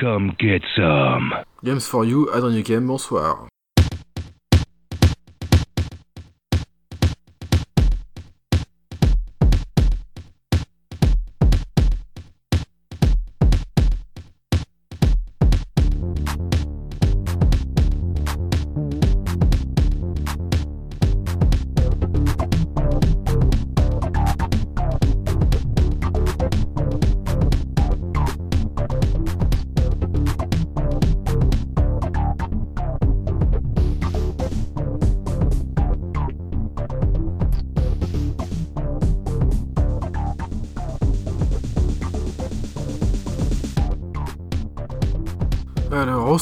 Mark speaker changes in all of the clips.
Speaker 1: Come get some.
Speaker 2: Games for You, Adrien Game, bonsoir.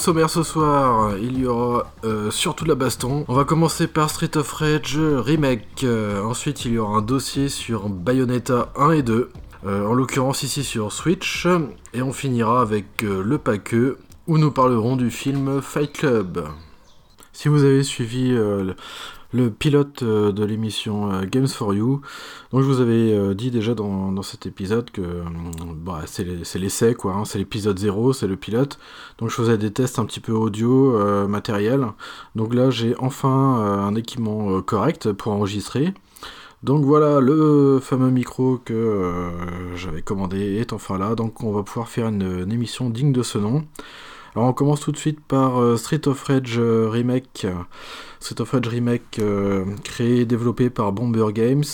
Speaker 2: Sommaire ce soir, il y aura euh, surtout de la baston. On va commencer par Street of Rage Remake. Euh, ensuite, il y aura un dossier sur Bayonetta 1 et 2. Euh, en l'occurrence ici sur Switch. Et on finira avec le paqueux où nous parlerons du film Fight Club. Si vous avez suivi le pilote euh, de l'émission euh, Games for You. Donc je vous avais euh, dit déjà dans, cet épisode que bah, c'est l'essai, quoi. Hein. c'est l'épisode 0, c'est le pilote. Donc je faisais des tests un petit peu audio, matériel. Donc là j'ai enfin un équipement correct pour enregistrer. Donc voilà, le fameux micro que j'avais commandé est enfin là, donc on va pouvoir faire une émission digne de ce nom. Alors on commence tout de suite par euh, Street of Rage euh, Remake. Street of Rage Remake euh, créé et développé par Bomber Games.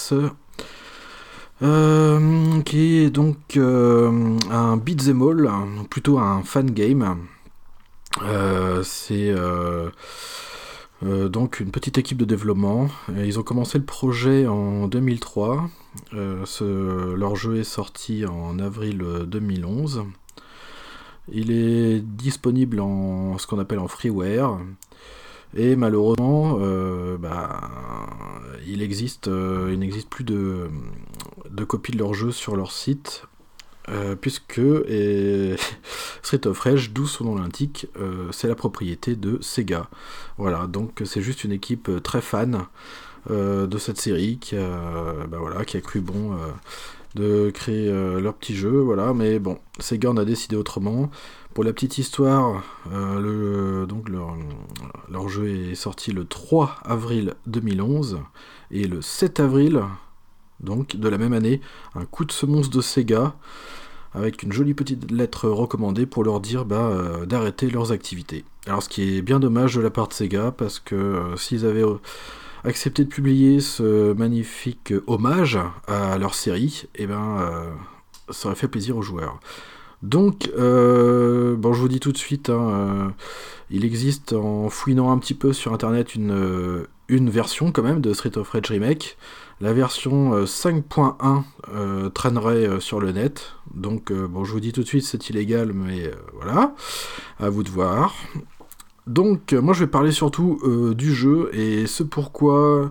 Speaker 2: qui est donc un beat'em all, plutôt un fan game. c'est donc une petite équipe de développement. Ils ont commencé le projet en 2003. leur jeu est sorti en avril 2011. Il est disponible en ce qu'on appelle en freeware. Et malheureusement, euh, bah, euh, il n'existe plus de, de, de leur jeu sur leur site, euh, puisque et Street of Rage, d'où son nom l'indique, c'est la propriété de Sega. Voilà, donc c'est juste une équipe très fan de cette série qui bah, voilà, qui a cru bon de créer euh, leur petit jeu, voilà, mais bon, Sega en a décidé autrement. Pour la petite histoire, euh, donc leur, jeu est sorti le 3 avril 2011, et le 7 avril, donc de la même année, un coup de semonce de Sega, avec une jolie petite lettre recommandée pour leur dire bah, euh, d'arrêter leurs activités. Alors ce qui est bien dommage de la part de Sega, parce que s'ils avaient accepté de publier ce magnifique hommage à leur série, eh ben, euh, ça aurait fait plaisir aux joueurs. Donc, euh, bon, je vous dis tout de suite, hein, euh, il existe en fouinant un petit peu sur internet une, une version quand même de Street of Rage Remake. La version 5.1 traînerait sur le net. Donc, bon, je vous dis tout de suite, c'est illégal, mais voilà, à vous de voir. Donc, euh, moi je vais parler surtout euh, du jeu et ce pourquoi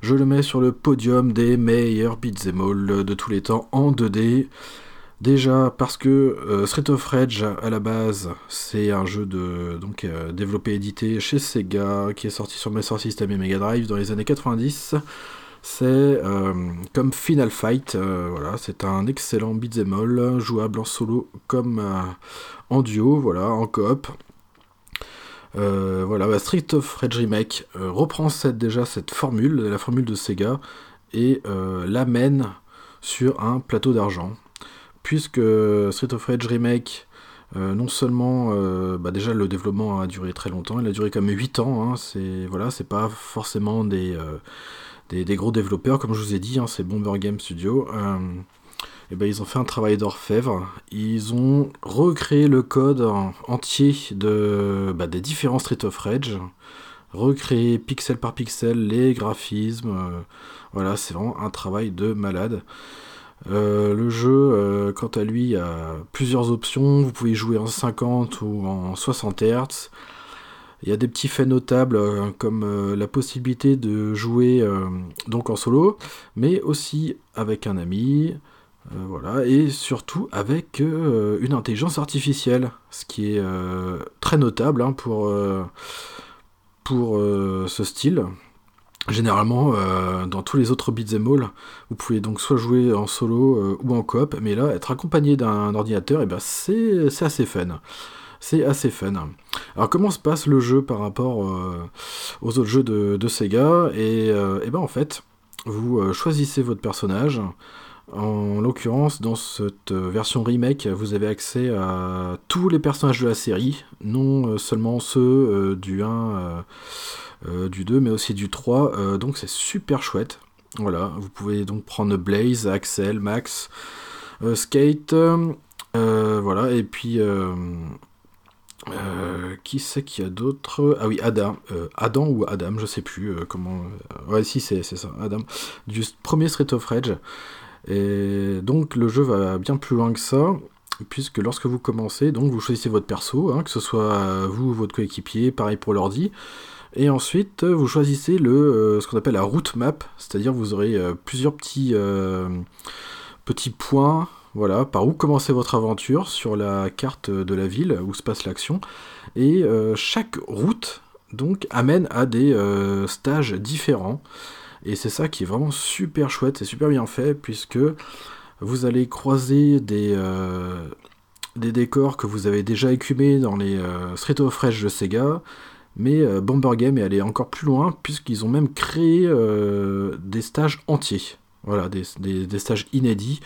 Speaker 2: je le mets sur le podium des meilleurs beat'em all de tous les temps en 2D. Déjà parce que euh, Street of Rage à la base c'est un jeu de donc développé et édité chez Sega qui est sorti sur Master System et Mega Drive dans les années 90. C'est comme Final Fight, c'est un excellent beat'em all jouable en solo comme en duo, voilà, en coop. Euh, voilà, bah, Street of Rage Remake euh, reprend déjà cette formule, la formule de Sega, et euh, l'amène sur un plateau d'argent. Puisque Street of Rage Remake, non seulement, bah, déjà le développement a duré très longtemps, il a duré même 8 ans, hein, c'est voilà, pas forcément des, des, gros développeurs, comme je vous ai dit, hein, c'est Bomber Game Studio. Eh ben, ils ont fait un travail d'orfèvre. Ils ont recréé le code entier de, bah, des différents Street of Rage, recréé pixel par pixel les graphismes. Euh, voilà, c'est vraiment un travail de malade. Euh, le jeu, euh, quant à lui, a plusieurs options. Vous pouvez jouer en 50 ou en 60 Hz. Il y a des petits faits notables comme la possibilité de jouer donc en solo, mais aussi avec un ami, euh, voilà, et surtout avec euh, une intelligence artificielle, ce qui est euh, très notable hein, pour, ce style. Généralement, dans tous les autres beat'em all, vous pouvez donc soit jouer en solo ou en coop, mais là, être accompagné d'un ordinateur, et eh ben, c'est assez fun. c'est assez fun. Alors comment se passe le jeu par rapport aux autres jeux de, Sega? Et, et, ben en fait, vous choisissez votre personnage, en l'occurrence, dans cette version remake, vous avez accès à tous les personnages de la série, non euh, seulement ceux euh, du 1, euh, du 2, mais aussi du 3. donc c'est super chouette. Voilà, vous pouvez donc prendre Blaze, Axel, Max, Skate, voilà, et puis qui c'est qu'il y a d'autres Ah oui, Adam. Adam ou Adam, je sais plus comment. ouais, si, c'est ça, Adam. Du premier Street of Rage. Et donc le jeu va bien plus loin que ça, puisque lorsque vous commencez, donc vous choisissez votre perso, hein, que ce soit vous ou votre coéquipier, pareil pour l'ordi. Et ensuite, vous choisissez le, euh, ce qu'on appelle la route map, c'est-à-dire vous aurez euh, plusieurs petits, euh, petits points voilà, par où commencer votre aventure sur la carte de la ville où se passe l'action. Et chaque route donc amène à des stages différents. Et c'est ça qui est vraiment super chouette, c'est super bien fait, puisque vous allez croiser des, euh, des décors que vous avez déjà écumés dans les euh, Street of Rage de Sega, mais euh, Bomber Game est allé encore plus loin, puisqu'ils ont même créé des stages entiers. Voilà, des, stages inédits.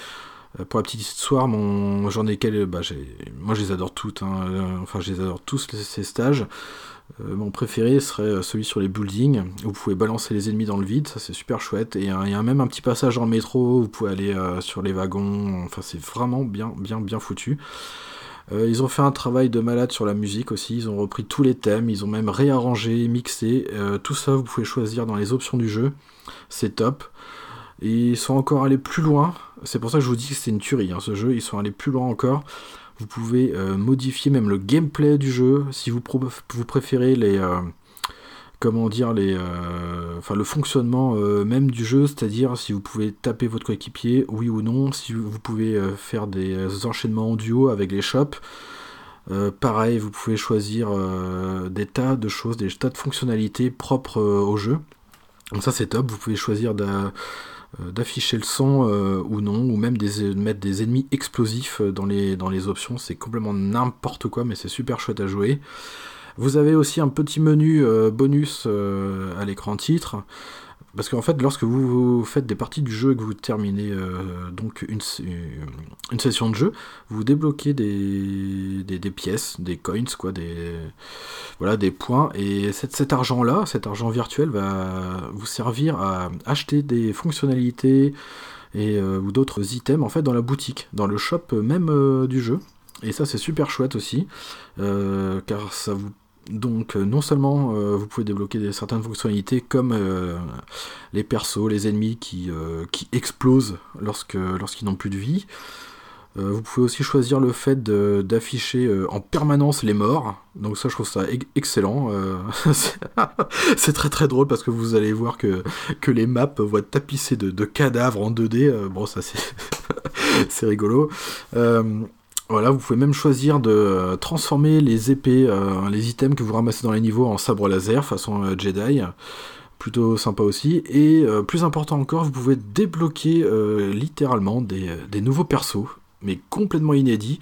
Speaker 2: Pour la petite histoire, mon, j'en ai bah, moi je les adore toutes, hein, enfin je les adore tous ces stages. Euh, mon préféré serait euh, celui sur les buildings, où vous pouvez balancer les ennemis dans le vide, ça c'est super chouette. Et il y a même un petit passage en métro, où vous pouvez aller euh, sur les wagons, enfin c'est vraiment bien, bien, bien foutu. ils ont fait un travail de malade sur la musique aussi, ils ont repris tous les thèmes, ils ont même réarrangé, mixé, tout ça vous pouvez choisir dans les options du jeu, c'est top. Ils sont encore allés plus loin, c'est pour ça que je vous dis que c'est une tuerie, hein, ce jeu, ils sont allés plus loin encore. Vous pouvez euh, modifier même le gameplay du jeu si vous, préférez les euh, comment dire les euh, enfin le fonctionnement même du jeu, c'est-à-dire si vous pouvez taper votre coéquipier, oui ou non, si vous pouvez faire des enchaînements en duo avec les shops. pareil, vous pouvez choisir des tas de choses, des tas de fonctionnalités propres au jeu. Donc ça c'est top, vous pouvez choisir de d'afficher le son euh, ou non, ou même de mettre des ennemis explosifs euh, dans les, dans les options. C'est complètement n'importe quoi, mais c'est super chouette à jouer. Vous avez aussi un petit menu bonus à l'écran titre. Parce qu'en fait, lorsque vous faites des parties du jeu et que vous terminez euh, donc une, une, session de jeu, vous débloquez des, pièces, des coins, quoi, des, voilà, des points. Et cet argent-là, cet argent virtuel, va vous servir à acheter des fonctionnalités et, euh, ou d'autres items en fait dans la boutique, dans le shop même euh, du jeu. Et ça, c'est super chouette aussi, car ça vous donc euh, non seulement euh, vous pouvez débloquer certaines fonctionnalités comme euh, les persos, les ennemis qui, explosent lorsque, lorsqu'ils n'ont plus de vie, vous pouvez aussi choisir le fait d'afficher en permanence les morts. Donc ça je trouve ça excellent. c'est très très drôle parce que vous allez voir que, que les maps vont être tapissées de, de cadavres en 2D. bon ça c'est c'est rigolo. Voilà, vous pouvez même choisir de euh, transformer les épées, euh, les items que vous ramassez dans les niveaux en sabre laser façon euh, Jedi. Plutôt sympa aussi. Et plus important encore, vous pouvez débloquer littéralement des, nouveaux persos, mais complètement inédits.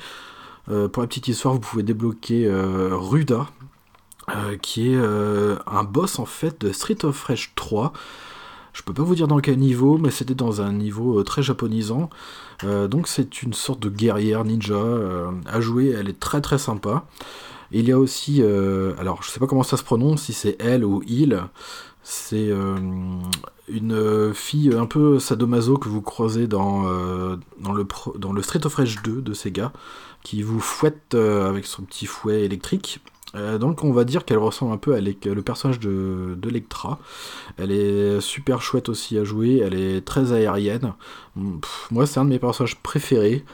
Speaker 2: pour la petite histoire, vous pouvez débloquer Ruda, qui est un boss en fait de Street of Rage 3. Je peux pas vous dire dans quel niveau, mais c'était dans un niveau très japonisant. Euh, donc c'est une sorte de guerrière ninja euh, à jouer, elle est très très sympa. il y a aussi, euh, alors je sais pas comment ça se prononce, si c'est elle ou il, c'est une fille un peu sadomaso que vous croisez dans, dans, le, dans le Street of Rage 2 de Sega, qui vous fouette avec son petit fouet électrique. Euh, donc on va dire qu'elle ressemble un peu à le personnage de, Lectra. Elle est super chouette aussi à jouer, elle est très aérienne. moi c'est un de mes personnages préférés.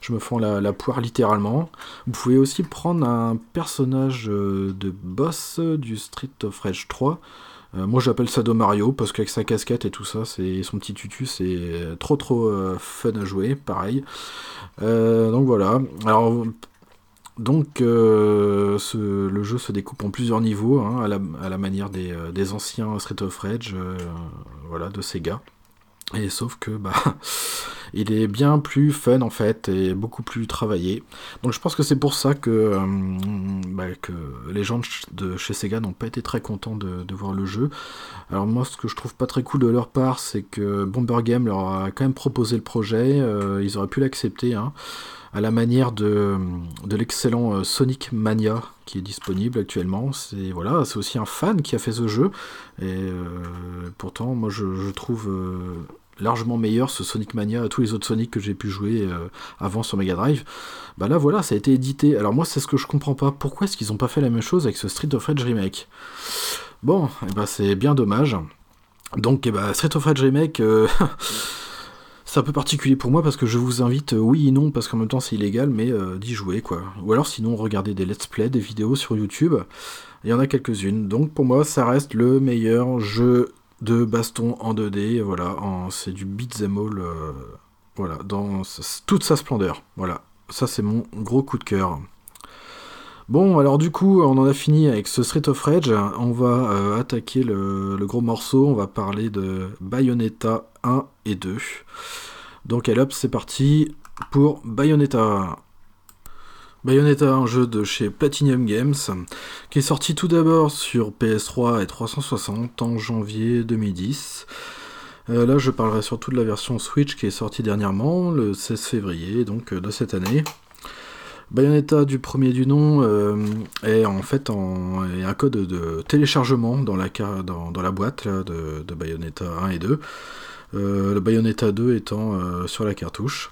Speaker 2: Je me fends la, poire littéralement. Vous pouvez aussi prendre un personnage euh, de boss du Street of Rage 3. Euh, moi j'appelle ça Mario parce qu'avec sa casquette et tout ça, c'est son petit tutu, c'est trop trop fun à jouer, pareil. donc voilà. Alors donc euh, le jeu se découpe en plusieurs niveaux, hein, à, la, manière euh, des, anciens Street of Rage euh, voilà, de Sega. Et sauf que bah il est bien plus fun en fait et beaucoup plus travaillé. Donc je pense que c'est pour ça que bah, les gens de chez Sega n'ont pas été très contents de, voir le jeu. Alors moi, ce que je trouve pas très cool de leur part, c'est que Bomber Game leur a quand même proposé le projet, ils auraient pu l'accepter, hein, à la manière de, l'excellent Sonic Mania qui est disponible actuellement. C'est aussi un fan qui a fait ce jeu, et pourtant, moi, je, trouve largement meilleur ce Sonic Mania à tous les autres Sonic que j'ai pu jouer euh, avant sur Mega Drive. Bah là voilà, ça a été édité. Alors moi c'est ce que je comprends pas. Pourquoi est-ce qu'ils ont pas fait la même chose avec ce Street of Rage remake? Bon, bah c'est bien dommage. Donc eh bah, Street of Rage remake. Euh, c'est un peu particulier pour moi parce que je vous invite, euh, oui et non, parce qu'en même temps c'est illégal, mais d'y jouer quoi. Ou alors sinon regardez des let's play, des vidéos sur YouTube. Il y en a quelques-unes. Donc pour moi ça reste le meilleur jeu de baston en 2D, voilà, c'est du beat'em all, euh, voilà, dans toute sa splendeur, voilà. Ça c'est mon gros coup de cœur. Bon, alors du coup, on en a fini avec ce Street of Rage. On va euh, attaquer le, gros morceau. On va parler de Bayonetta 1 et 2. Donc, allez c'est parti pour Bayonetta. Bayonetta, un jeu de chez Platinum Games, qui est sorti tout d'abord sur PS3 et 360 en janvier 2010. Euh, là, je parlerai surtout de la version Switch qui est sortie dernièrement, le 16 février, donc euh, de cette année. Bayonetta du premier du nom euh, est en fait en, un code de téléchargement dans la, la boîte de, Bayonetta 1 et 2. le Bayonetta 2 étant sur la cartouche.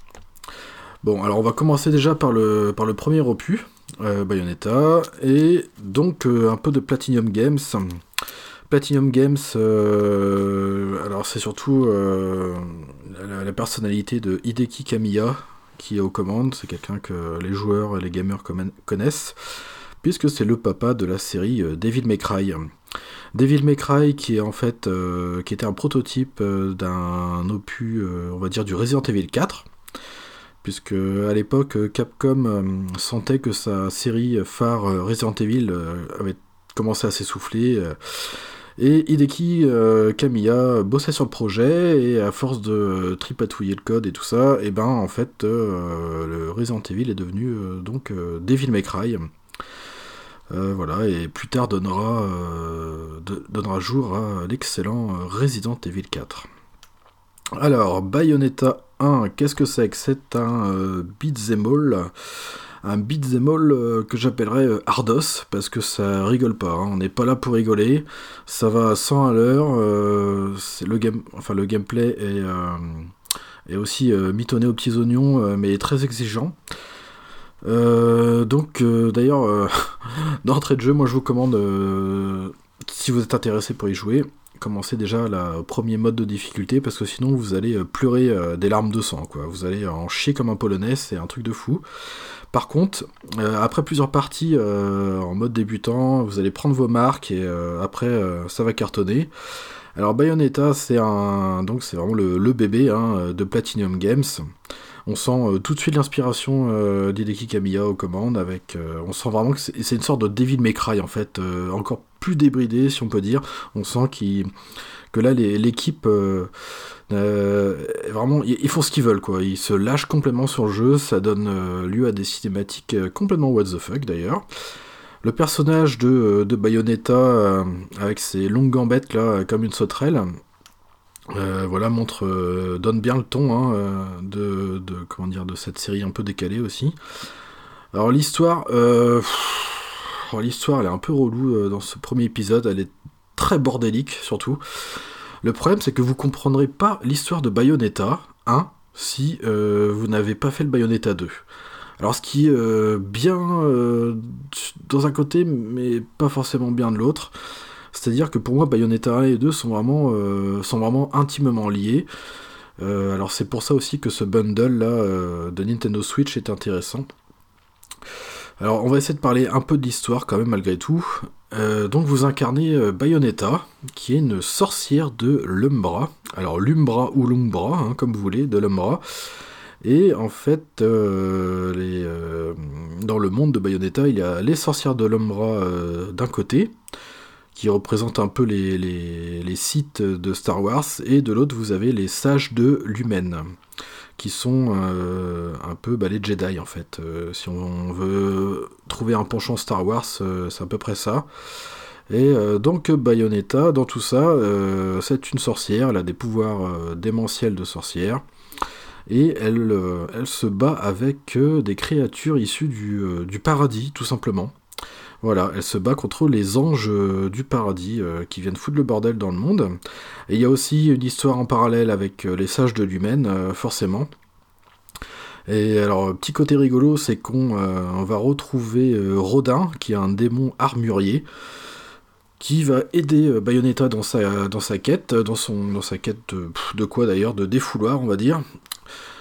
Speaker 2: Bon, alors on va commencer déjà par le, par le premier opus, euh, Bayonetta, et donc euh, un peu de Platinum Games. Platinum Games, euh, alors c'est surtout la, personnalité de Hideki Kamiya qui est aux commandes, c'est quelqu'un que les joueurs et les gamers connaissent, puisque c'est le papa de la série Devil May Cry. Devil May Cry qui est en fait qui était un prototype d'un opus on va dire du Resident Evil 4 puisque à l'époque Capcom euh, sentait que sa série phare euh, Resident Evil euh, avait commencé à s'essouffler. Et Hideki Kamiya bossait sur le projet et à force de tripatouiller le code et tout ça, et ben en fait le Resident Evil est devenu donc Devil May Cry. voilà, et plus tard donnera, jour à l'excellent Resident Evil 4. Alors, Bayonetta 1, qu'est-ce que c'est que C'est un euh, beat'em un beat'em euh, que j'appellerais euh, Ardos, parce que ça rigole pas, hein. on n'est pas là pour rigoler, ça va à 100 à l'heure, le, game, enfin, le gameplay est, est aussi mitonné aux petits oignons, mais très exigeant. donc d'ailleurs, d'entrée de jeu, moi je vous commande, si vous êtes intéressé pour y jouer, commencez déjà le premier mode de difficulté parce que sinon vous allez euh, pleurer euh, des larmes de sang quoi. Vous allez en chier comme un polonais, c'est un truc de fou. Par contre, euh, après plusieurs parties en mode débutant, vous allez prendre vos marques et après ça va cartonner. Alors Bayonetta, c'est un donc c'est vraiment le, bébé hein, de Platinum Games. On sent tout de suite l'inspiration d'Hideki Kamiya aux commandes avec on sent vraiment que c'est une sorte de David May en fait, encore plus débridé, si on peut dire. On sent que là, l'équipe. Euh, euh, vraiment, ils font ce qu'ils veulent, quoi. Ils se lâchent complètement sur le jeu, ça donne euh, lieu à des cinématiques complètement what the fuck d'ailleurs. Le personnage de, de Bayonetta, avec ses longues gambettes là, comme une sauterelle, voilà, montre, donne bien le ton hein, de, comment dire, de cette série un peu décalée aussi. Alors l'histoire, l'histoire est un peu relou euh, dans ce premier épisode, elle est très bordélique surtout. Le problème c'est que vous comprendrez pas l'histoire de Bayonetta 1 si euh, vous n'avez pas fait le Bayonetta 2. Alors ce qui est euh, bien dans un côté mais pas forcément bien de l'autre. C'est-à-dire que pour moi Bayonetta 1 et 2 sont vraiment, sont intimement liés. alors c'est pour ça aussi que ce bundle de Nintendo Switch est intéressant. Alors on va essayer de parler un peu de l'histoire quand même malgré tout. Euh, donc vous incarnez euh, Bayonetta, qui est une sorcière de l'Umbra. Alors l'Umbra ou l'Umbra, hein, comme vous voulez, de l'Umbra. Et en fait, euh, dans le monde de Bayonetta, il y a les sorcières de l'Umbra d'un côté, qui représentent un peu les, sites de Star Wars, et de l'autre vous avez les sages de l'Humaine qui sont un peu bah, les Jedi en fait. si on veut trouver un penchant Star Wars, c'est à peu près ça. Et donc Bayonetta, dans tout ça, c'est une sorcière, elle a des pouvoirs démentiels de sorcière et elle, se bat avec des créatures issues du, paradis, tout simplement. Voilà, elle se bat contre les anges euh, du paradis euh, qui viennent foutre le bordel dans le monde. Et il y a aussi une histoire en parallèle avec euh, les sages de l'humaine, forcément. Et alors, petit côté rigolo, c'est qu'on va retrouver Rodin, qui est un démon armurier, qui va aider Bayonetta dans sa, dans sa quête, dans sa quête de quoi d'ailleurs, de défouloir, on va dire.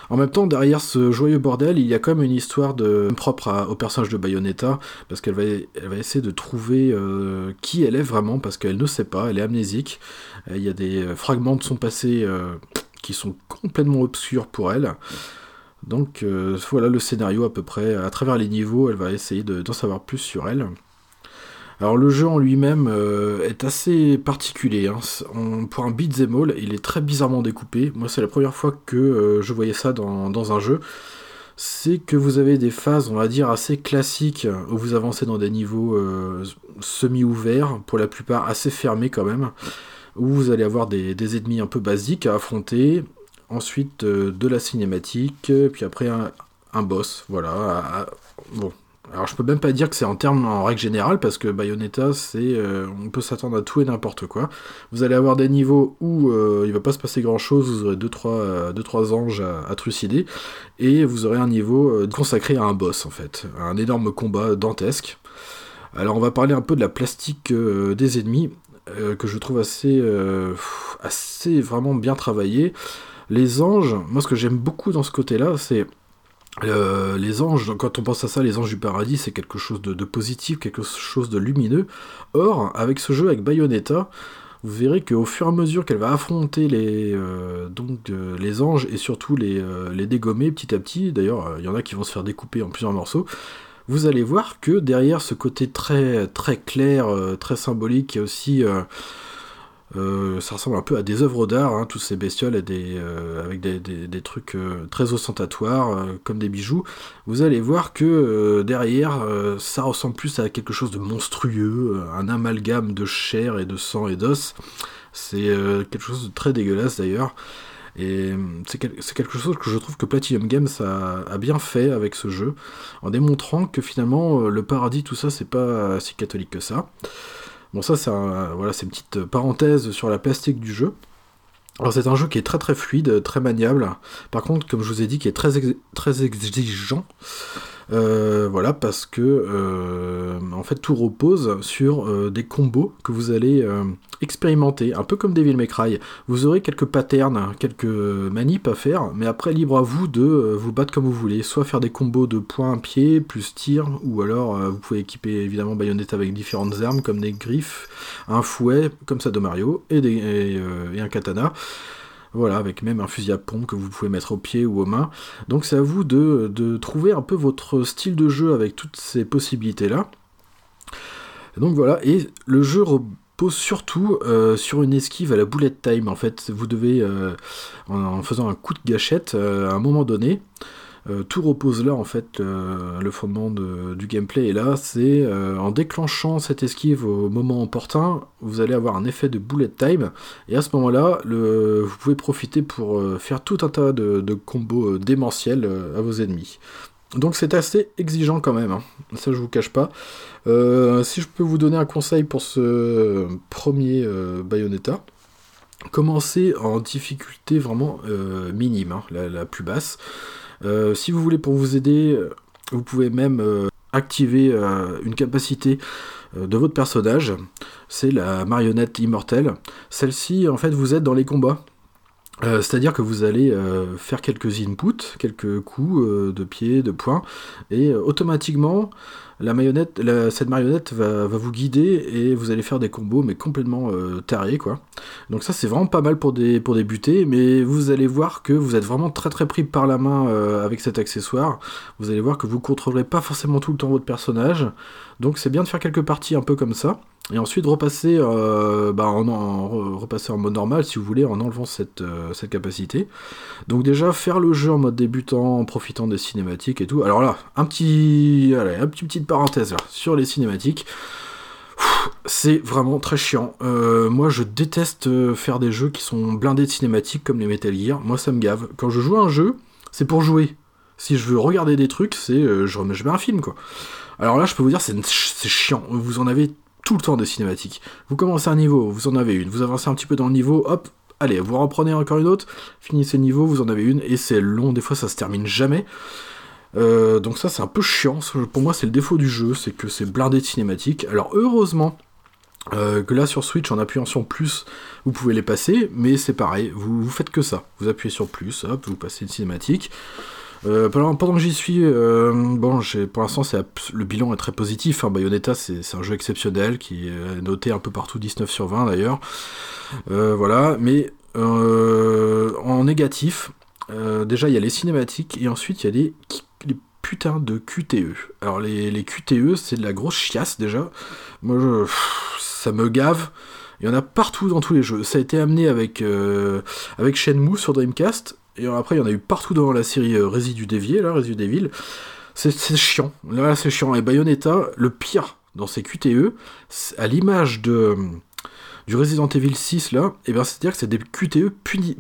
Speaker 2: En même temps, derrière ce joyeux bordel, il y a quand même une histoire de, propre au personnage de Bayonetta, parce qu'elle va, essayer de trouver euh, qui elle est vraiment, parce qu'elle ne sait pas, elle est amnésique. Il y a des euh, fragments de son passé euh, qui sont complètement obscurs pour elle. Donc voilà le scénario à peu près. À travers les niveaux, elle va essayer d'en savoir plus sur elle. Alors le jeu en lui-même euh, est assez particulier. Hein. pour un beat'em all, il est très bizarrement découpé. Moi, c'est la première fois que euh, je voyais ça dans, un jeu. C'est que vous avez des phases, on va dire, assez classiques, où vous avancez dans des niveaux euh, semi-ouverts, pour la plupart assez fermés quand même, où vous allez avoir des, ennemis un peu basiques à affronter, ensuite de la cinématique, puis après un, un boss, voilà. bon, alors je peux même pas dire que c'est en termes en règle générale parce que Bayonetta c'est euh, on peut s'attendre à tout et n'importe quoi. Vous allez avoir des niveaux où euh, il va pas se passer grand chose, vous aurez 2 trois, euh, deux, trois anges à, trucider et vous aurez un niveau consacré à un boss en fait, un énorme combat dantesque. Alors on va parler un peu de la plastique des ennemis que je trouve assez assez vraiment bien travaillé. Les anges, moi ce que j'aime beaucoup dans ce côté-là, c'est euh, les anges, quand on pense à ça, les anges du paradis, c'est quelque chose de, positif, quelque chose de lumineux. Or, avec ce jeu, avec Bayonetta, vous verrez qu'au fur et à mesure qu'elle va affronter les, euh, donc, euh, les anges et surtout les, les, dégommer petit à petit, d'ailleurs, il y en a qui vont se faire découper en plusieurs morceaux, vous allez voir que derrière ce côté très, très clair, très symbolique, il y a aussi euh, ça ressemble un peu à des œuvres d'art, hein, toutes ces bestioles euh, avec des, trucs euh, très ostentatoires, comme des bijoux. Vous allez voir que derrière, ça ressemble plus à quelque chose de monstrueux, un amalgame de chair et de sang et d'os. C'est quelque chose de très dégueulasse d'ailleurs. Et c'est quelque chose que je trouve que Platinum Games a, bien fait avec ce jeu, en démontrant que finalement le paradis, tout ça, c'est pas si catholique que ça. Bon, ça, c'est voilà, une petite parenthèse sur la plastique du jeu. Alors, c'est un jeu qui est très très fluide, très maniable. Par contre, comme je vous ai dit, qui est très, très exigeant. Euh, voilà, parce que euh, en fait tout repose sur euh, des combos que vous allez expérimenter, un peu comme Devil May Cry. Vous aurez quelques patterns, quelques manips à faire, mais après libre à vous de vous battre comme vous voulez, soit faire des combos de points pied plus tir, ou alors vous pouvez équiper évidemment Bayonetta avec différentes armes comme des griffes, un fouet comme ça de Mario et, et un katana. Voilà, avec même un fusil à pompe que vous pouvez mettre au pied ou aux mains. Donc c'est à vous de, trouver un peu votre style de jeu avec toutes ces possibilités-là. Donc voilà, et le jeu repose surtout euh, sur une esquive à la bullet time. En fait, vous devez, euh, en, faisant un coup de gâchette euh, à un moment donné, tout repose là en fait, euh, le fondement du gameplay est là, c'est euh, en déclenchant cette esquive au moment opportun, vous allez avoir un effet de bullet time, et à ce moment-là, vous pouvez profiter pour faire tout un tas de, combos démentiels à vos ennemis. Donc c'est assez exigeant quand même, hein. ça je vous cache pas. si je peux vous donner un conseil pour ce premier Bayonetta, commencez en difficulté vraiment minime, hein, la, plus basse. Euh, si vous voulez pour vous aider, euh, vous pouvez même euh, activer une capacité de votre personnage, c'est la marionnette immortelle. Celle-ci, en fait, vous êtes dans les combats. C'est-à-dire que vous allez faire quelques inputs, quelques coups de pied, de poing, et automatiquement, la marionnette, cette marionnette va, vous guider et vous allez faire des combos mais complètement euh, tarés quoi. Donc ça c'est vraiment pas mal pour, débuter, mais vous allez voir que vous êtes vraiment très très pris par la main euh, avec cet accessoire. Vous allez voir que vous contrôlerez pas forcément tout le temps votre personnage, donc c'est bien de faire quelques parties un peu comme ça. Et ensuite repasser, bah, en, repasser en mode normal si vous voulez en enlevant cette, cette capacité. Donc déjà faire le jeu en mode débutant en profitant des cinématiques et tout. Alors là, un petit, allez, un petit petite parenthèse sur les cinématiques c'est vraiment très chiant. Euh, moi, je déteste euh, faire des jeux qui sont blindés de cinématiques comme les Metal Gear. Moi, ça me gave. Quand je joue à un jeu, c'est pour jouer. Si je veux regarder des trucs, c'est euh, je, mets un film, quoi. Alors là, je peux vous dire, c'est chiant. Vous en avez tout le temps des cinématiques. Vous commencez un niveau, vous en avez une. Vous avancez un petit peu dans le niveau, hop, allez, vous reprenez encore une autre, finissez le niveau, vous en avez une, et c'est long. Des fois, ça se termine jamais. donc ça c'est un peu chiant, pour moi c'est le défaut du jeu, c'est que c'est blindé de cinématiques. Alors heureusement, euh, que là sur Switch en appuyant sur plus vous pouvez les passer mais c'est pareil vous, vous faites que ça vous appuyez sur plus hop vous passez une cinématique euh, pendant, que j'y suis euh, bon pour l'instant le bilan est très positif hein. Bayonetta c'est un jeu exceptionnel qui est noté un peu partout 19 sur 20 d'ailleurs voilà mais en négatif déjà il y a les cinématiques et ensuite il y a les, les putains de QTE alors les, QTE c'est de la grosse chiasse déjà moi je ça me gave. Il y en a partout dans tous les jeux. Ça a été amené avec, euh, avec Shenmue sur Dreamcast, et après il y en a eu partout dans la série euh, Resident Evil, là, Resident Evil. C'est chiant. Là, c'est chiant. Et Bayonetta, le pire dans ces QTE, à l'image de du Resident Evil 6 là, et eh bien c'est-à-dire que c'est des QTE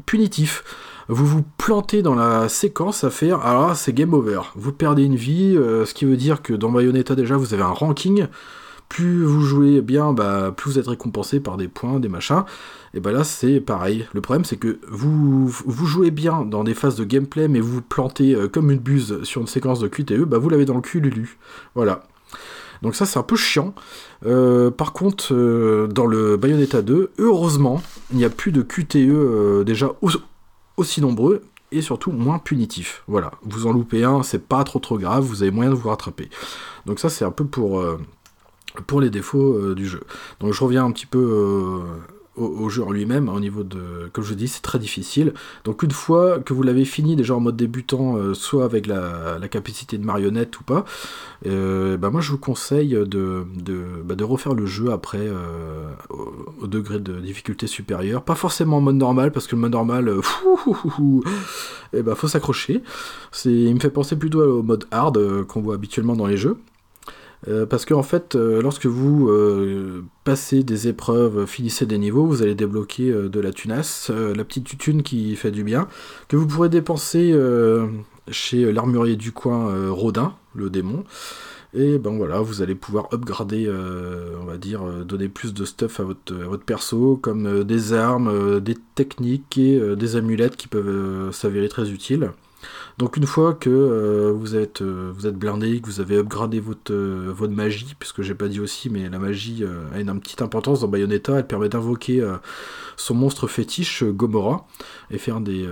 Speaker 2: punitifs. Vous vous plantez dans la séquence à faire, alors c'est game over. Vous perdez une vie, euh, ce qui veut dire que dans Bayonetta déjà vous avez un ranking plus vous jouez bien, bah, plus vous êtes récompensé par des points, des machins. Et bah là, c'est pareil. Le problème, c'est que vous, vous jouez bien dans des phases de gameplay, mais vous plantez euh, comme une buse sur une séquence de QTE, bah vous l'avez dans le cul, Lulu. Voilà. Donc ça, c'est un peu chiant. Euh, par contre, euh, dans le Bayonetta 2, heureusement, il n'y a plus de QTE déjà aussi nombreux et surtout moins punitifs. Voilà, vous en loupez un, c'est pas trop trop grave, vous avez moyen de vous rattraper. Donc ça, c'est un peu pour pour les défauts euh, du jeu. Donc je reviens un petit peu euh, au, jeu en lui-même, au niveau de, comme je dis, c'est très difficile. Donc une fois que vous l'avez fini déjà en mode débutant, euh, soit avec la, capacité de marionnette ou pas, bah moi je vous conseille de, bah, de, refaire le jeu après au, degré de difficulté supérieur. Pas forcément en mode normal, parce que le mode normal, et bah, faut s'accrocher. Il me fait penser plutôt au mode hard qu'on voit habituellement dans les jeux. Euh, parce qu'en en fait, euh, lorsque vous euh, passez des épreuves, finissez des niveaux, vous allez débloquer de la tunasse, la petite thune qui fait du bien, que vous pourrez dépenser chez l'armurier du coin Rodin, le démon. Et ben voilà, vous allez pouvoir upgrader, on va dire, donner plus de stuff à votre, à votre perso, comme des armes, des techniques et des amulettes qui peuvent s'avérer très utiles. Donc une fois que euh, vous, êtes, euh, vous êtes blindé, que vous avez upgradé votre, euh, votre magie, puisque j'ai pas dit aussi, mais la magie a une, petite importance dans Bayonetta, elle permet d'invoquer son monstre fétiche, Gomorrah, et faire des,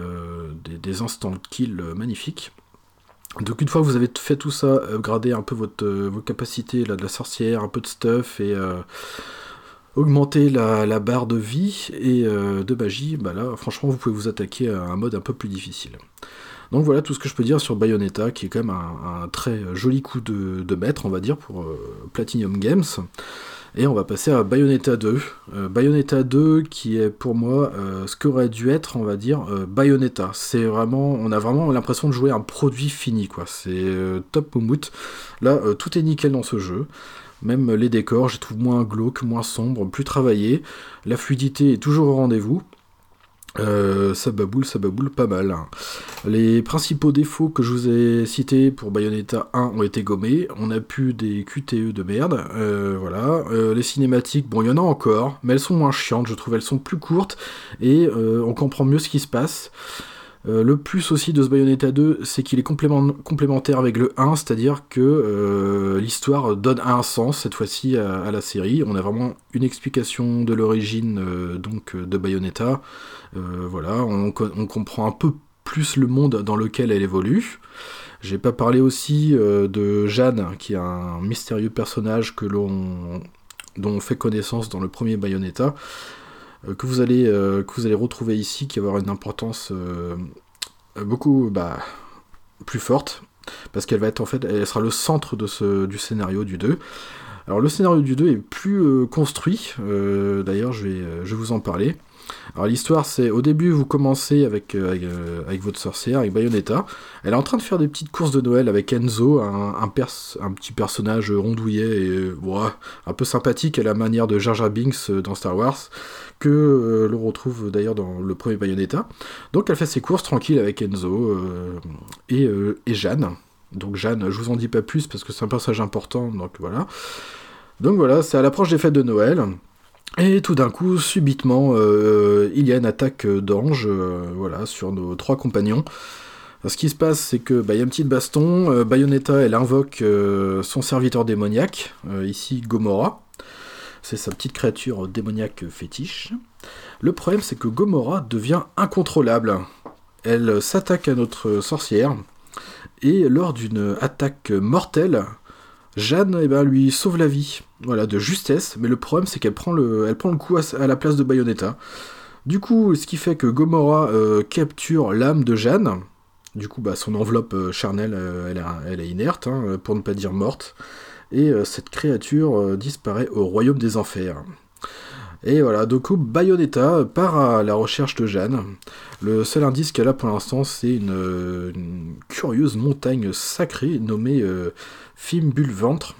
Speaker 2: des, instant kills magnifiques. Donc une fois que vous avez fait tout ça, upgradé un peu votre, vos capacités là, de la sorcière, un peu de stuff et augmenter la, barre de vie et de magie, bah là franchement vous pouvez vous attaquer à un mode un peu plus difficile. Donc voilà tout ce que je peux dire sur Bayonetta, qui est quand même un, très joli coup de, maître, on va dire, pour euh, Platinum Games. Et on va passer à Bayonetta 2. Euh, Bayonetta 2 qui est pour moi euh, ce qu'aurait dû être, on va dire, Bayonetta. C'est vraiment, on a vraiment l'impression de jouer un produit fini, quoi. C'est top moumout. Là, tout est nickel dans ce jeu. Même les décors, je trouve moins glauque, moins sombre, plus travaillé. La fluidité est toujours au rendez-vous. Euh, ça baboule, ça baboule pas mal. Hein. Les principaux défauts que je vous ai cités pour Bayonetta 1 ont été gommés. On a plus des QTE de merde. Euh, voilà. Euh, les cinématiques, bon, il y en a encore, mais elles sont moins chiantes, je trouve. Elles sont plus courtes et on comprend mieux ce qui se passe. Euh, le plus aussi de ce Bayonetta 2, c'est qu'il est complémentaire avec le 1, c'est-à-dire que euh, l'histoire donne un sens cette fois-ci à, la série. On a vraiment une explication de l'origine euh, donc de Bayonetta. voilà, on, comprend un peu plus le monde dans lequel elle évolue. J'ai pas parlé aussi de Jeanne, qui est un mystérieux personnage que l'on dont on fait connaissance dans le premier Bayonetta. Euh, que, vous allez, euh, que vous allez retrouver ici, qui va avoir une importance euh, beaucoup bah, plus forte, parce qu'elle va être en fait, elle sera le centre de ce, du scénario du 2. Alors le scénario du 2 est plus construit, d'ailleurs je vais, je vais vous en parler. Alors l'histoire, c'est au début, vous commencez avec, euh, euh, avec, votre sorcière, avec Bayonetta. Elle est en train de faire des petites courses de Noël avec Enzo, un, petit personnage rondouillet et un peu sympathique à la manière de Jar Jar Binks euh, dans Star Wars, que l'on retrouve d'ailleurs dans le premier Bayonetta. Donc elle fait ses courses tranquilles avec Enzo et, et Jeanne. Donc Jeanne, je vous en dis pas plus parce que c'est un personnage important, donc voilà. Donc voilà, c'est à l'approche des fêtes de Noël. Et tout d'un coup, subitement, euh, il y a une attaque d'ange, euh, voilà, sur nos trois compagnons. Ce qui se passe, c'est que bah, y a une petite baston. Euh, Bayonetta, elle invoque son serviteur démoniaque, ici Gomorra. C'est sa petite créature démoniaque fétiche. Le problème, c'est que Gomorra devient incontrôlable. Elle s'attaque à notre sorcière, et lors d'une attaque mortelle, Jeanne eh ben, lui sauve la vie, voilà, de justesse, mais le problème c'est qu'elle prend le, coup à, la place de Bayonetta. Du coup, ce qui fait que Gomorra euh, capture l'âme de Jeanne. Du coup, bah, son enveloppe euh, charnelle, euh, elle, est, inerte, hein, pour ne pas dire morte. Et cette créature disparaît au royaume des enfers. Et voilà, coup, Bayonetta part à la recherche de Jeanne. Le seul indice qu'elle a pour l'instant, c'est une, curieuse montagne sacrée nommée Fimbulventre,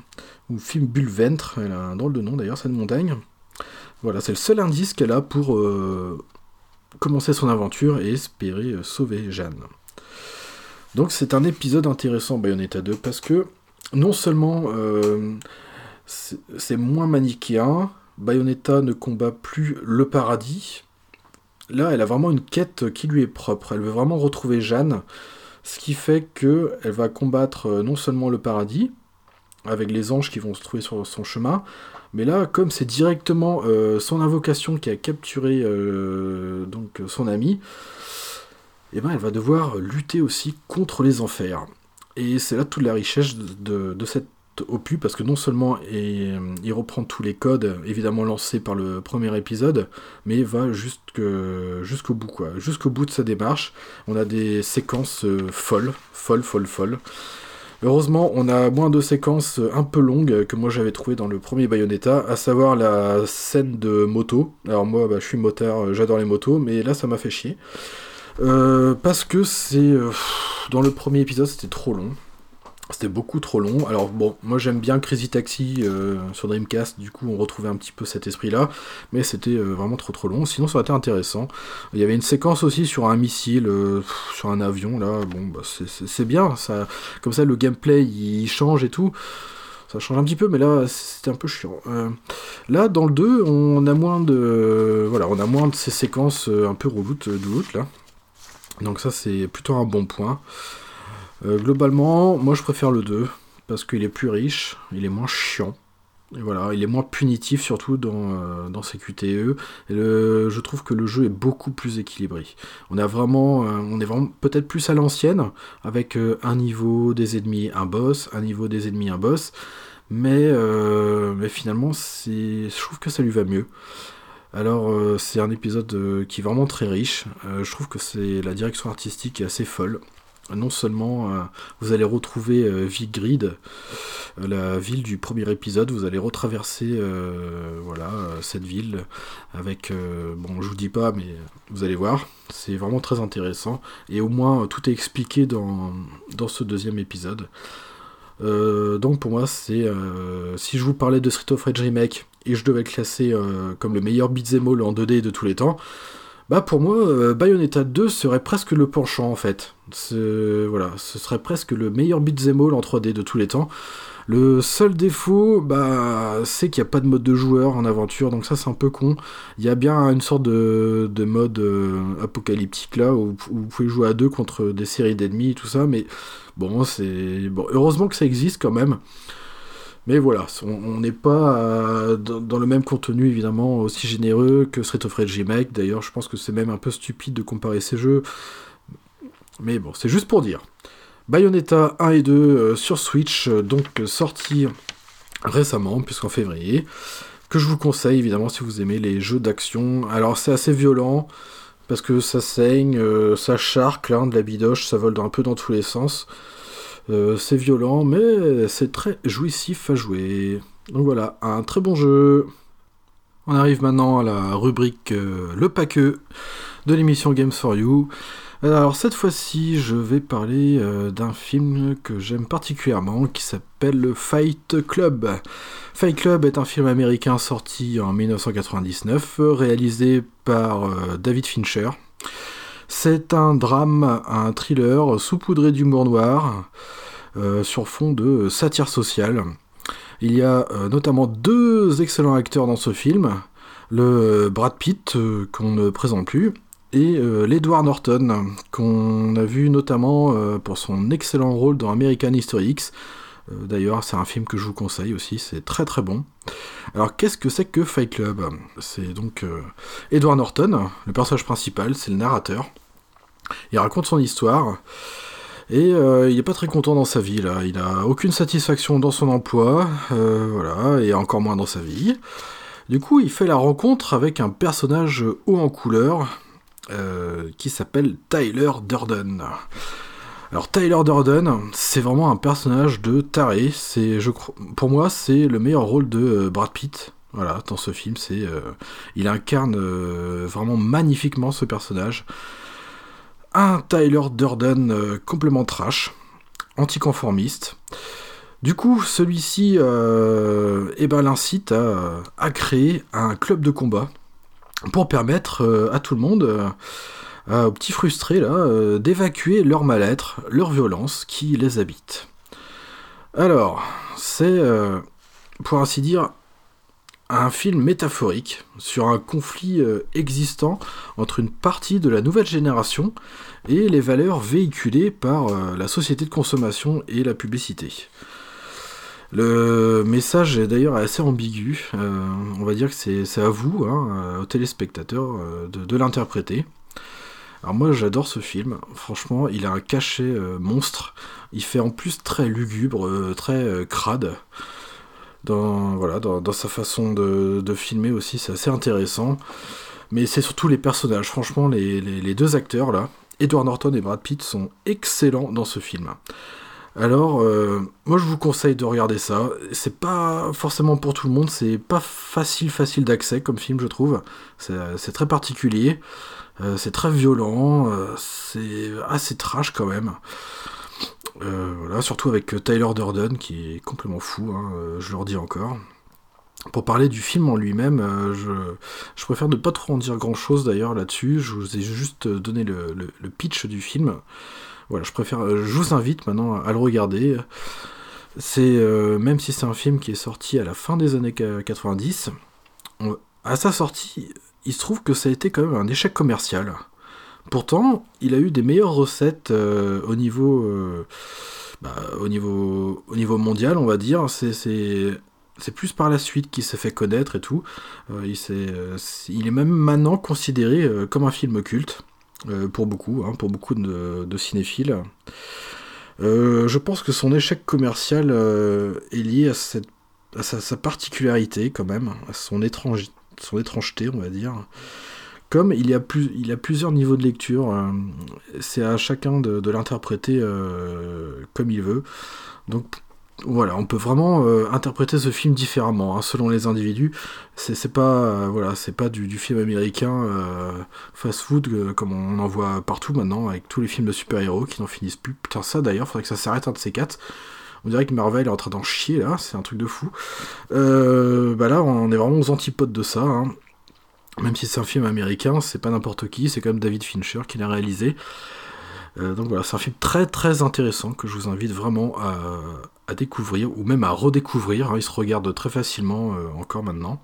Speaker 2: ou Fimbulventre, elle a un drôle de nom d'ailleurs, cette montagne. Voilà, c'est le seul indice qu'elle a pour euh, commencer son aventure et espérer euh, sauver Jeanne. Donc c'est un épisode intéressant Bayonetta 2 parce que non seulement euh, c'est moins manichéen, Bayonetta ne combat plus le paradis, là elle a vraiment une quête qui lui est propre, elle veut vraiment retrouver Jeanne, ce qui fait qu'elle va combattre non seulement le paradis, avec les anges qui vont se trouver sur son chemin, mais là, comme c'est directement euh, son invocation qui a capturé euh, donc son ami, eh ben, elle va devoir lutter aussi contre les enfers. Et c'est là toute la richesse de, de cette opus parce que non seulement il, reprend tous les codes évidemment lancés par le premier épisode, mais va jusqu'au bout quoi, jusqu'au bout de sa démarche. On a des séquences euh, folles, folles, folles, folles. Heureusement, on a moins de séquences un peu longues que moi j'avais trouvé dans le premier Bayonetta, à savoir la scène de moto. Alors moi, bah, je suis motard, j'adore les motos, mais là ça m'a fait chier. Euh, parce que c'est... Euh, dans le premier épisode, c'était trop long. C'était beaucoup trop long. Alors bon, moi j'aime bien Crazy Taxi euh, sur Dreamcast, du coup on retrouvait un petit peu cet esprit-là, mais c'était euh, vraiment trop trop long. Sinon ça aurait été intéressant. Il y avait une séquence aussi sur un missile, euh, sur un avion là. Bon, bah, c'est bien. Ça, comme ça le gameplay il change et tout. Ça change un petit peu, mais là c'était un peu chiant. là dans le 2, on a moins de, voilà, on a moins de ces séquences un peu reloutes, de là. Donc ça c'est plutôt un bon point. Euh, globalement, moi je préfère le 2 parce qu'il est plus riche, il est moins chiant. Voilà, il est moins punitif surtout dans, euh, ses QTE. Je trouve que le jeu est beaucoup plus équilibré. On, a vraiment, euh, on est vraiment peut-être plus à l'ancienne, avec un niveau des ennemis, un boss, un niveau des ennemis, un boss. Mais, mais finalement, je trouve que ça lui va mieux. Alors, c'est un épisode qui est vraiment très riche. je trouve que c'est la direction artistique est assez folle non seulement euh, vous allez retrouver euh, Vigrid, euh, la ville du premier épisode, vous allez retraverser voilà, cette ville avec, bon je vous dis pas mais vous allez voir, c'est vraiment très intéressant et au moins tout est expliqué dans, dans ce deuxième épisode. donc pour moi c'est, si je vous parlais de Street of Rage Remake et je devais le classer comme le meilleur beat'em all en 2D de tous les temps, bah pour moi, euh, Bayonetta 2 serait presque le penchant en fait. Voilà, ce serait presque le meilleur beat'em all en 3D de tous les temps. Le seul défaut, bah, c'est qu'il n'y a pas de mode de joueur en aventure, donc ça c'est un peu con. Il y a bien une sorte de, mode euh, apocalyptique là, où, vous pouvez jouer à deux contre des séries d'ennemis et tout ça, mais bon, c'est. Bon, heureusement que ça existe quand même. Mais voilà, on n'est pas euh, dans, le même contenu évidemment aussi généreux que Street of Rage Remake. D'ailleurs, je pense que c'est même un peu stupide de comparer ces jeux. Mais bon, c'est juste pour dire. Bayonetta 1 et 2 euh, sur Switch, euh, donc sorti récemment, puisqu'en février, que je vous conseille évidemment si vous aimez les jeux d'action. Alors c'est assez violent, parce que ça saigne, ça charque, là, de la bidoche, ça vole un peu dans tous les sens. Euh, c'est violent, mais c'est très jouissif à jouer. Donc voilà, un très bon jeu. On arrive maintenant à la rubrique euh, Le Paqueux de l'émission Games for You. Alors cette fois-ci, je vais parler euh, d'un film que j'aime particulièrement qui s'appelle Fight Club. Fight Club est un film américain sorti en 1999, réalisé par David Fincher. C'est un drame, un thriller saupoudré d'humour noir euh, sur fond de satire sociale. Il y a notamment deux excellents acteurs dans ce film, le Brad Pitt qu'on ne présente plus et euh, l'Edward Norton, qu'on a vu notamment euh, pour son excellent rôle dans American History X. Euh, d'ailleurs, c'est un film que je vous conseille aussi, c'est très très bon. Alors, qu'est-ce que c'est que Fight Club? C'est donc Edward Norton, le personnage principal, c'est le narrateur. Il raconte son histoire. Et il n'est pas très content dans sa vie il a aucune satisfaction dans son emploi, voilà, et encore moins dans sa vie. Du coup, il fait la rencontre avec un personnage haut en couleur, euh, qui s'appelle Tyler Durden. Alors Tyler Durden, c'est vraiment un personnage de taré. Pour moi, c'est le meilleur rôle de euh, Brad Pitt. Voilà, dans ce film, euh, il incarne vraiment magnifiquement ce personnage. Un Tyler Durden complètement trash, anticonformiste. Du coup, celui-ci eh ben, l'incite à, créer un club de combat pour permettre euh, à tout le monde, euh, aux petits frustrés là, euh, d'évacuer leur mal-être, leur violence qui les habite. Alors, c'est, pour ainsi dire, un film métaphorique sur un conflit existant entre une partie de la nouvelle génération et les valeurs véhiculées par la société de consommation et la publicité. Le message est d'ailleurs assez ambigu. Euh, on va dire que c'est à vous, hein, euh, aux téléspectateurs, euh, de, l'interpréter. Alors moi j'adore ce film, franchement il a un cachet monstre, il fait en plus très lugubre, très crade. Dans, voilà, dans, sa façon de, filmer aussi, c'est assez intéressant. Mais c'est surtout les personnages, franchement les, deux acteurs là, Edward Norton et Brad Pitt sont excellents dans ce film. Alors, euh, moi je vous conseille de regarder ça. C'est pas forcément pour tout le monde, c'est pas facile, facile d'accès comme film, je trouve. C'est très particulier, euh, c'est très violent, euh, c'est assez trash quand même. voilà, surtout avec Tyler Durden qui est complètement fou, hein, je le redis encore. Pour parler du film en lui-même, je, préfère ne pas trop en dire grand chose d'ailleurs là-dessus. Je vous ai juste donné le pitch du film. Voilà, je préfère. Euh, je vous invite maintenant à le regarder. C'est euh, même si c'est un film qui est sorti à la fin des années 90, à sa sortie, il se trouve que ça a été quand même un échec commercial. Pourtant, il a eu des meilleures recettes euh, au niveau, bah, au niveau, au niveau mondial, on va dire. C'est plus par la suite qu'il s'est fait connaître et tout. il, est, il, est, même maintenant considéré comme un film culte. Euh, pour beaucoup, hein, pour beaucoup de, cinéphiles. Euh, je pense que son échec commercial euh, est lié à, sa, particularité quand même, à son, étrange, son étrangeté, on va dire. Comme il y a, plus, il a plusieurs niveaux de lecture, c'est à chacun de, l'interpréter comme il veut. Donc voilà, on peut vraiment euh, interpréter ce film différemment hein, selon les individus. C'est pas euh, voilà, c'est pas du, film américain euh, fast-food comme on en voit partout maintenant avec tous les films de super-héros qui n'en finissent plus. Putain ça d'ailleurs, faudrait que ça s'arrête un de ces quatre. On dirait que Marvel est en train d'en chier là, c'est un truc de fou. bah là, on est vraiment aux antipodes de ça. Hein. Même si c'est un film américain, c'est pas n'importe qui, c'est quand même David Fincher qui l'a réalisé. donc voilà, c'est un film très très intéressant que je vous invite vraiment à, découvrir ou même à redécouvrir. Hein, il se regarde très facilement euh, encore maintenant.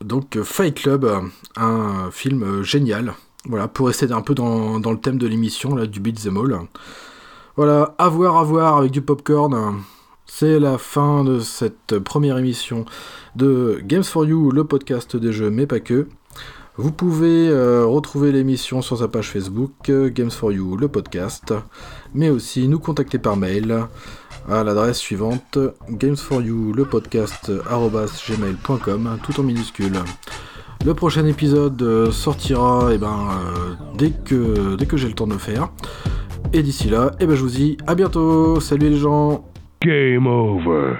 Speaker 2: Donc euh, Fight Club, un film euh, génial. Voilà, pour rester un peu dans, le thème de l'émission, là, du Beat Them. Voilà, à voir, à voir avec du popcorn. C'est la fin de cette première émission de Games for You, le podcast des jeux, mais pas que. Vous pouvez retrouver l'émission sur sa page Facebook, Games for You, le podcast, mais aussi nous contacter par mail à l'adresse suivante games for you le podcast gmail.com tout en minuscule. Le prochain épisode euh, sortira eh ben, euh, dès que, dès que j'ai le temps de le faire. Et d'ici là, eh ben, je vous dis à bientôt. Salut les gens. Game over.